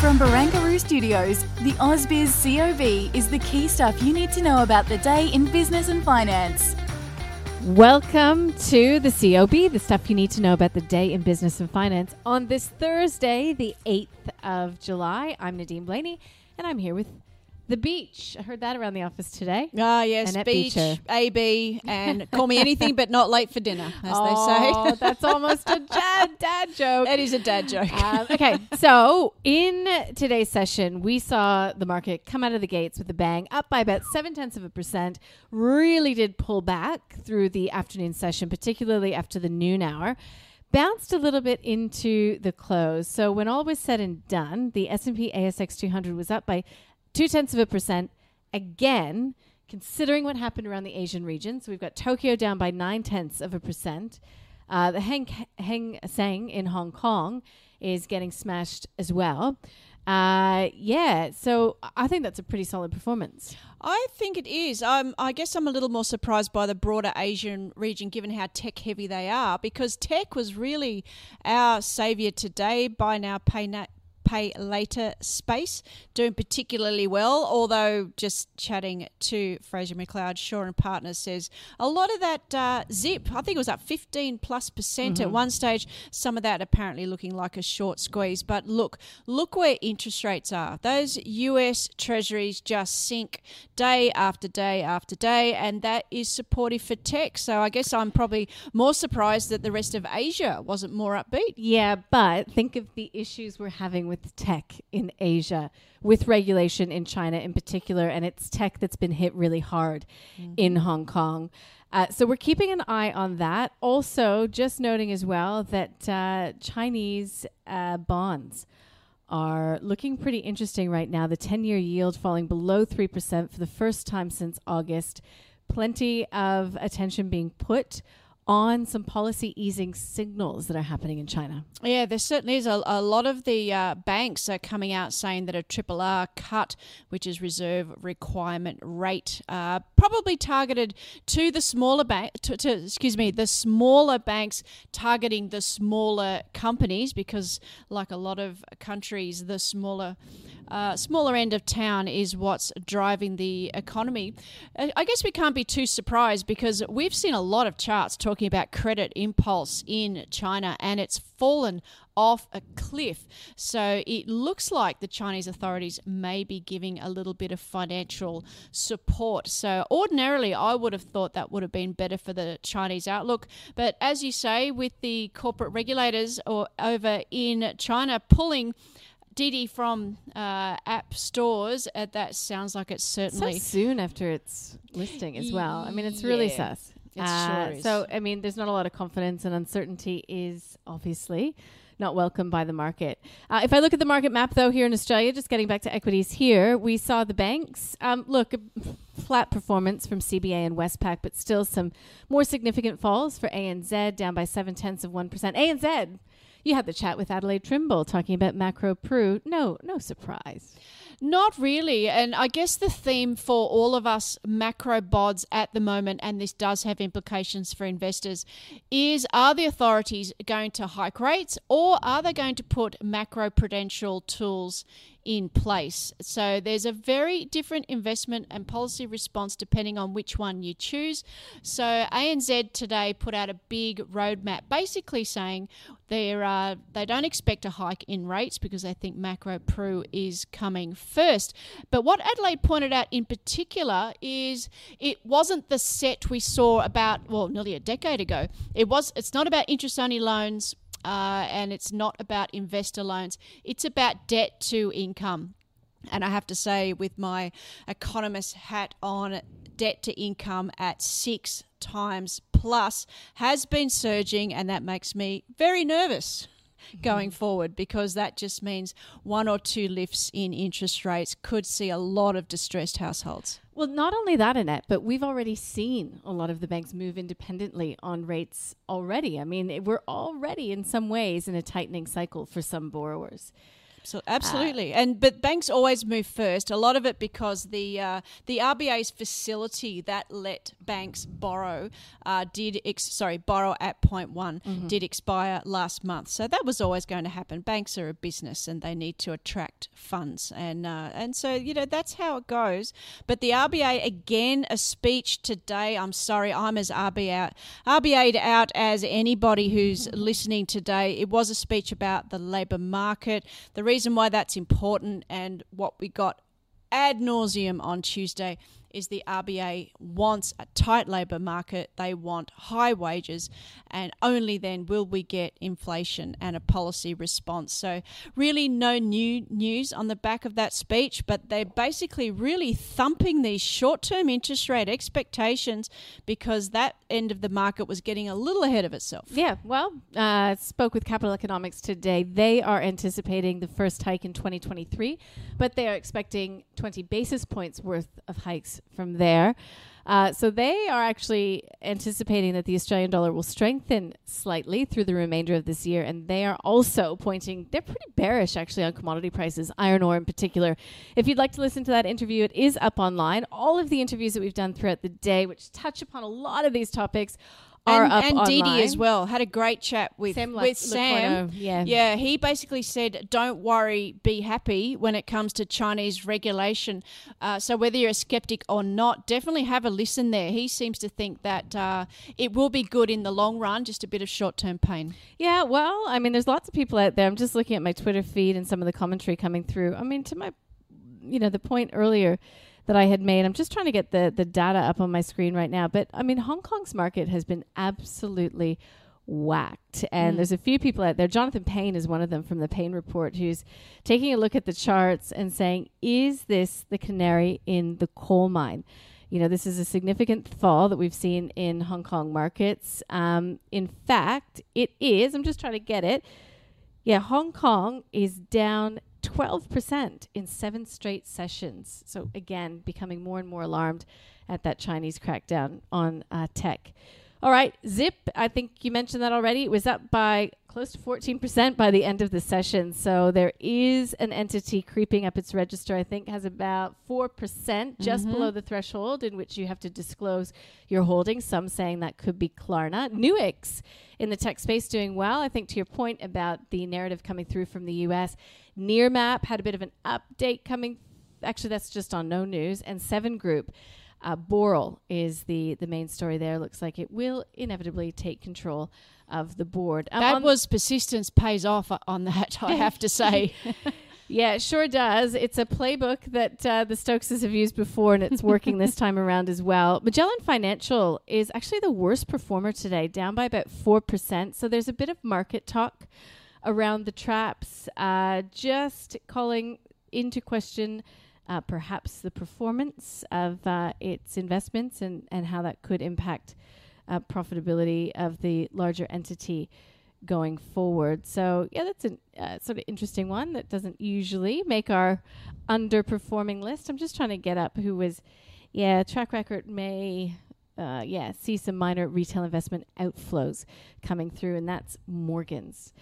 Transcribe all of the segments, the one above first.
From Barangaroo Studios, the AusBiz COB is the key stuff you need to know about the day in business and finance. Welcome to the COB, the stuff you need to know about the day in business and finance. On this Thursday, the 8th of July, I'm Nadine Blayney, and I'm here with the beach. I heard that around the office today. Ah, yes, Annette beach, Beacher. AB, and call me anything but not late for dinner, as oh, they say. that's almost a dad, dad joke. That is a dad joke. Um, okay, so in today's session, we saw the market come out of the gates with a bang, up by about seven tenths of a percent. Really did pull back through the afternoon session, particularly after the noon hour. Bounced a little bit into the close. So when all was said and done, the S and P ASX 200 was up by two tenths of a percent again. Considering what happened around the Asian region, so we've got Tokyo down by nine tenths of a percent. Uh, the Hang, Hang Seng in Hong Kong is getting smashed as well. Uh, yeah, so I think that's a pretty solid performance. I think it is. I guess I'm a little more surprised by the broader Asian region, given how tech heavy they are, because tech was really our saviour today. Buy now, pay na- pay later space doing particularly well. Although just chatting to Fraser McLeod, Shaw and Partners says a lot of that uh, zip. I think it was up 15 plus percent at one stage. Some of that apparently looking like a short squeeze. But look, look where interest rates are. Those US Treasuries just sink day after day after day, and that is supportive for tech. So I guess I'm probably more surprised that the rest of Asia wasn't more upbeat. Yeah, but think of the issues we're having with tech in Asia, with regulation in China in particular, and it's tech that's been hit really hard in Hong Kong. Uh, so we're keeping an eye on that. Also, just noting as well that uh, Chinese uh, bonds are looking pretty interesting right now. The 10 year yield falling below 3% for the first time since August. Plenty of attention being put on some policy easing signals that are happening in China. Yeah, there certainly is. A, a lot of the uh, banks are coming out saying that a triple R cut, which is reserve requirement rate, uh, probably targeted to the smaller bank, to, to, excuse me, the smaller banks targeting the smaller companies because, like a lot of countries, the smaller. Uh, smaller end of town is what's driving the economy. Uh, I guess we can't be too surprised because we've seen a lot of charts talking about credit impulse in China and it's fallen off a cliff. So it looks like the Chinese authorities may be giving a little bit of financial support. So ordinarily, I would have thought that would have been better for the Chinese outlook. But as you say, with the corporate regulators or over in China pulling Didi from uh, app stores, uh, that sounds like it's certainly so soon after its listing as well. I mean, it's really Yeah, sus. Uh, sure. So, I mean, there's not a lot of confidence, and uncertainty is obviously not welcomed by the market. Uh, if I look at the market map, though, here in Australia, just getting back to equities here, we saw the banks. Um, look, a flat performance from CBA and Westpac, but still some more significant falls for ANZ, down by seven tenths of 1%. ANZ, you had the chat with Adelaide Timbrell talking about macro Pru. No, no surprise. Not really. And I guess the theme for all of us macro bods at the moment, and this does have implications for investors, is are the authorities going to hike rates or are they going to put macro prudential tools in place? So there's a very different investment and policy response depending on which one you choose. So ANZ today put out a big roadmap basically saying they're, uh, they don't expect a hike in rates because they think macro pru is coming first. But what Adelaide pointed out in particular is it wasn't the set we saw about well nearly a decade ago. It was it's not about interest only loans uh, and it's not about investor loans. It's about debt to income. And I have to say, with my economist hat on, debt to income at six times plus has been surging, and that makes me very nervous going mm-hmm. forward because that just means one or two lifts in interest rates could see a lot of distressed households. Well, not only that, Annette, but we've already seen a lot of the banks move independently on rates already. I mean, we're already in some ways in a tightening cycle for some borrowers. So absolutely, uh, and but banks always move first. A lot of it because the uh, the RBA's facility that let banks borrow uh, did ex- sorry borrow at point one mm-hmm. did expire last month. So that was always going to happen. Banks are a business and they need to attract funds, and uh, and so you know that's how it goes. But the RBA again a speech today. I'm sorry, I'm as RBA out RBA'd out as anybody who's listening today. It was a speech about the labour market. The reason reason why that's important and what we got ad nauseum on Tuesday is the RBA wants a tight labour market, they want high wages, and only then will we get inflation and a policy response. So, really, no new news on the back of that speech, but they're basically really thumping these short term interest rate expectations because that end of the market was getting a little ahead of itself. Yeah, well, uh, spoke with Capital Economics today. They are anticipating the first hike in 2023, but they are expecting 20 basis points worth of hikes from there. Uh, so they are actually anticipating that the Australian dollar will strengthen slightly through the remainder of this year, and they are also pointing. They're pretty bearish actually on commodity prices, iron ore in particular. If you'd like to listen to that interview, it is up online. All of the interviews that we've done throughout the day, which touch upon a lot of these topics, are and, up and Dee Dee as well had a great chat with Sam with Sam. Yeah, yeah. He basically said, "Don't worry, be happy when it comes to Chinese regulation." Uh, so whether you're a skeptic or not, definitely have a listen there. He seems to think that uh, it will be good in the long run, just a bit of short term pain. Yeah, well, I mean, there's lots of people out there. I'm just looking at my Twitter feed and some of the commentary coming through. I mean, to my, you know, the point earlier that I had made. I'm just trying to get the the data up on my screen right now. But I mean, Hong Kong's market has been absolutely whacked. And mm. there's a few people out there. Jonathan Pain is one of them from the Pain Report, who's taking a look at the charts and saying, is this the canary in the coal mine? You know, this is a significant fall that we've seen in Hong Kong markets. Um, in fact, it is. I'm just trying to get it. Yeah, Hong Kong is down 12% in seven straight sessions. So, again, becoming more and more alarmed at that Chinese crackdown on uh, tech. All right, Zip, I think you mentioned that already. It was up by close to 14% by the end of the session. So there is an entity creeping up its register, I think has about 4% just mm-hmm. below the threshold in which you have to disclose your holdings. Some saying that could be Klarna. Nuix in the tech space doing well. I think to your point about the narrative coming through from the US, Nearmap had a bit of an update coming. Actually, that's just on no news. And Seven Group. Uh, Boral is the the main story there. Looks like it will inevitably take control of the board. Um, that was persistence pays off on that. I have to say. Yeah, it sure does. It's a playbook that uh, the Stokeses have used before, and it's working this time around as well. Magellan Financial is actually the worst performer today, down by about 4%. So there's a bit of market talk around the traps, uh, just calling into question uh, perhaps the performance of uh, its investments and, and how that could impact uh, profitability of the larger entity going forward. So, yeah, that's a uh, sort of interesting one that doesn't usually make our underperforming list. I'm just trying to get up who was, yeah, track record may. Uh, yeah, see some minor retail investment outflows coming through, and that's Morgan's.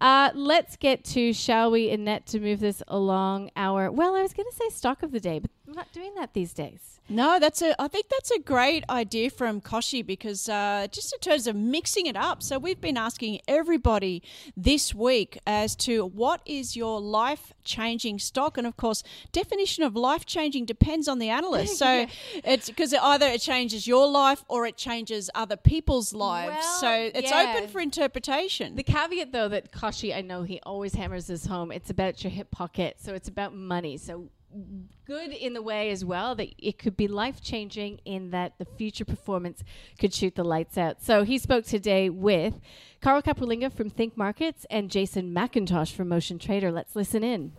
Uh, let's get to, shall we, Annette, to move this along our. Well, I was going to say stock of the day, but I'm not doing that these days. No, that's a. I think that's a great idea from Koshi because uh, just in terms of mixing it up. So we've been asking everybody this week as to what is your life changing stock, and of course, definition of life changing depends on the analyst. So yeah. it's because either it changes your life or it changes other people's lives. Well, so it's yeah. open for interpretation. The caveat, though, that Koshi, I know he always hammers this home. It's about your hip pocket, so it's about money. So good in the way as well that it could be life changing in that the future performance could shoot the lights out. So he spoke today with Carl Capolingua from Think Markets and Jason McIntosh from Motion Trader. Let's listen in.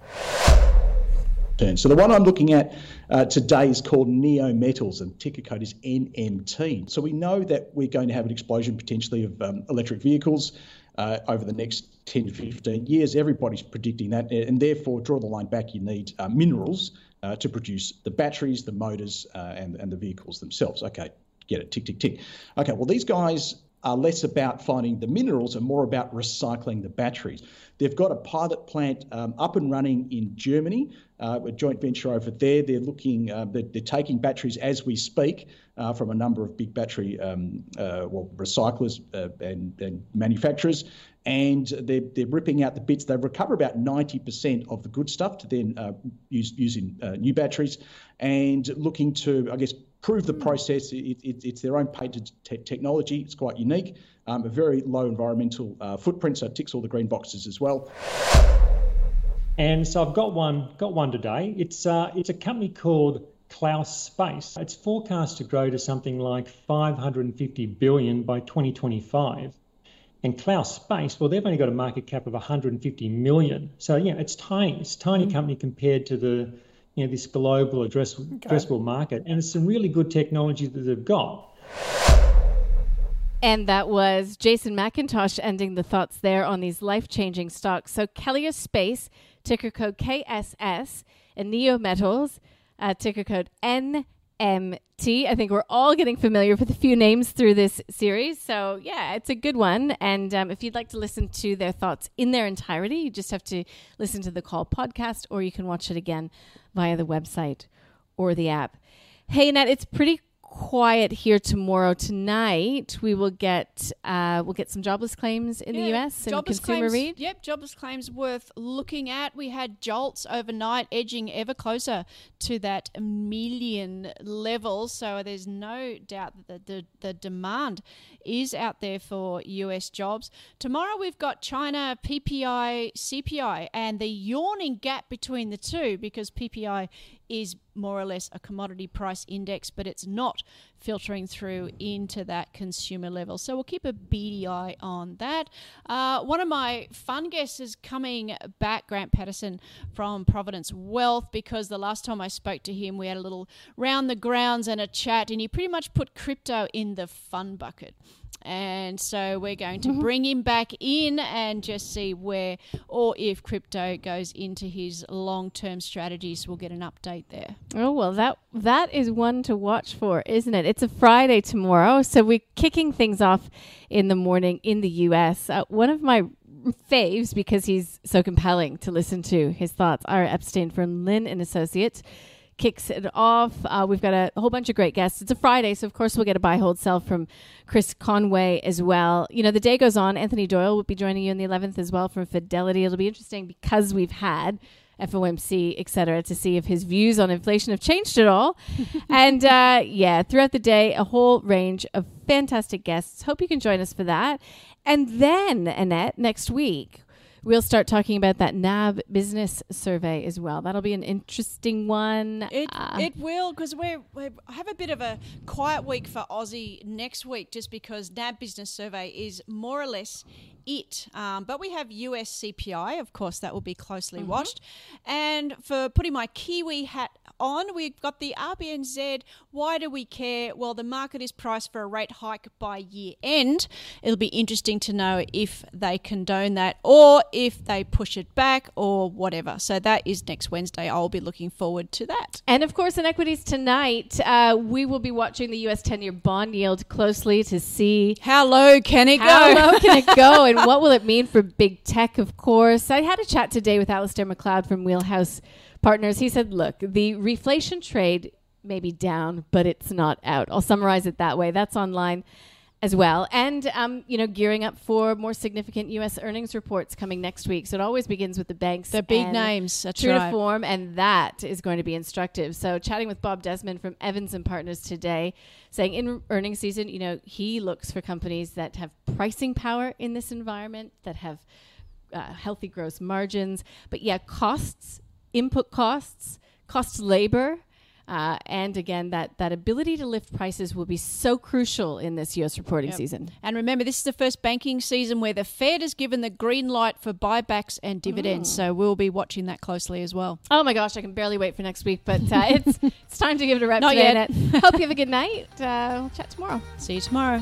So the one I'm looking at uh, today is called Neometals, and ticker code is NMT. So we know that we're going to have an explosion potentially of um, electric vehicles uh, over the next 10 to 15 years. Everybody's predicting that, and therefore, draw the line back, you need uh, minerals uh, to produce the batteries, the motors, uh, and, and the vehicles themselves. Okay, get it, tick, tick, tick. Okay, well, these guys are less about finding the minerals and more about recycling the batteries. They've got a pilot plant um, up and running in Germany, uh, a joint venture over there. They're looking, uh, they're, they're, taking batteries as we speak uh, from a number of big battery um, uh, well recyclers uh, and, and, manufacturers, and they're, they're ripping out the bits. They recover about 90% of the good stuff to then uh, use using new batteries, and looking to, I guess, prove the hmm. process. It, it, it's their own patented te- technology. It's quite unique. Um, a very low environmental uh, footprint, so it ticks all the green boxes as well. And so I've got one, got one today. It's uh, it's a company called Kleos Space. It's forecast to grow to something like 550 billion by 2025. And Kleos Space, well, they've only got a market cap of 150 million. So yeah, it's tiny. It's a tiny mm. company compared to the you know, this global address, okay. addressable market. And it's some really good technology that they've got. And that was Jason McIntosh ending the thoughts there on these life changing stocks. So, Kleos Space, ticker code KSS, and Neometals, uh, ticker code NMT. I think we're all getting familiar with a few names through this series. So, yeah, it's a good one. And um, if you'd like to listen to their thoughts in their entirety, you just have to listen to the call podcast or you can watch it again via the website or the app. Hey, Annette, it's pretty quiet here tomorrow. Tonight we will get uh, we'll get some jobless claims in yeah, the US and consumer claims, read. Yep, jobless claims worth looking at. We had jolts overnight, edging ever closer to that million level. So there's no doubt that the, the, the demand is out there for US jobs. Tomorrow we've got China PPI, CPI, and the yawning gap between the two because PPI is more or less a commodity price index, but it's not filtering through into that consumer level. So we'll keep a beady eye on that. Uh, one of my fun guests is coming back, Grant Patterson from Providence Wealth, because the last time I spoke to him, we had a little round the grounds and a chat, and he pretty much put crypto in the fun bucket. And so we're going to mm-hmm. bring him back in and just see where or if crypto goes into his long-term strategies. We'll get an update there. Oh well, that that is one to watch for, isn't it? It's a Friday tomorrow, so we're kicking things off in the morning in the U.S. Uh, one of my faves because he's so compelling to listen to his thoughts. Ira Epstein from Linn and Associates kicks it off. Uh, we've got a, whole bunch of great guests. It's a Friday, so of course we'll get a buy, hold, sell from Chris Conway as well. You know, the day goes on. Anthony Doyle will be joining you in the 11th as well from Fidelity. It'll be interesting because we've had FOMC, et cetera, to see if his views on inflation have changed at all. and uh, yeah, throughout the day, a whole range of fantastic guests. Hope you can join us for that. And then, Annette, next week, We'll start talking about that NAB business survey as well. That'll be an interesting one. It, uh, it will because we have a bit of a quiet week for Aussie next week just because NAB business survey is more or less it. Um, but we have US CPI, of course, that will be closely mm-hmm. watched. And for putting my Kiwi hat on, we've got the RBNZ. Why do we care? Well, the market is priced for a rate hike by year end. It'll be interesting to know if they condone that or if they push it back or whatever. So that is next Wednesday. I'll be looking forward to that. And of course, in equities tonight, uh, we will be watching the US 10 year bond yield closely to see how low can it how go? How low can it go? and what will it mean for big tech, of course? I had a chat today with Alistair McLeod from Wheelhouse Partners. He said, look, the reflation trade may be down, but it's not out. I'll summarize it that way. That's online as well. And, um, you know, gearing up for more significant U.S. earnings reports coming next week. So it always begins with the banks. The big names. That's true right. to form, and that is going to be instructive. So chatting with Bob Desmond from Evans and Partners today, saying in earnings season, you know, he looks for companies that have pricing power in this environment, that have uh, healthy gross margins. But yeah, costs, input costs, cost labor Uh, and again, that, that ability to lift prices will be so crucial in this US reporting Yep. season. And remember, this is the first banking season where the Fed has given the green light for buybacks and dividends. So we'll be watching that closely as well. Oh my gosh, I can barely wait for next week, but uh, it's it's time to give it a wrap Not today. yet. Hope you have a good night. Uh, we'll chat tomorrow. See you tomorrow.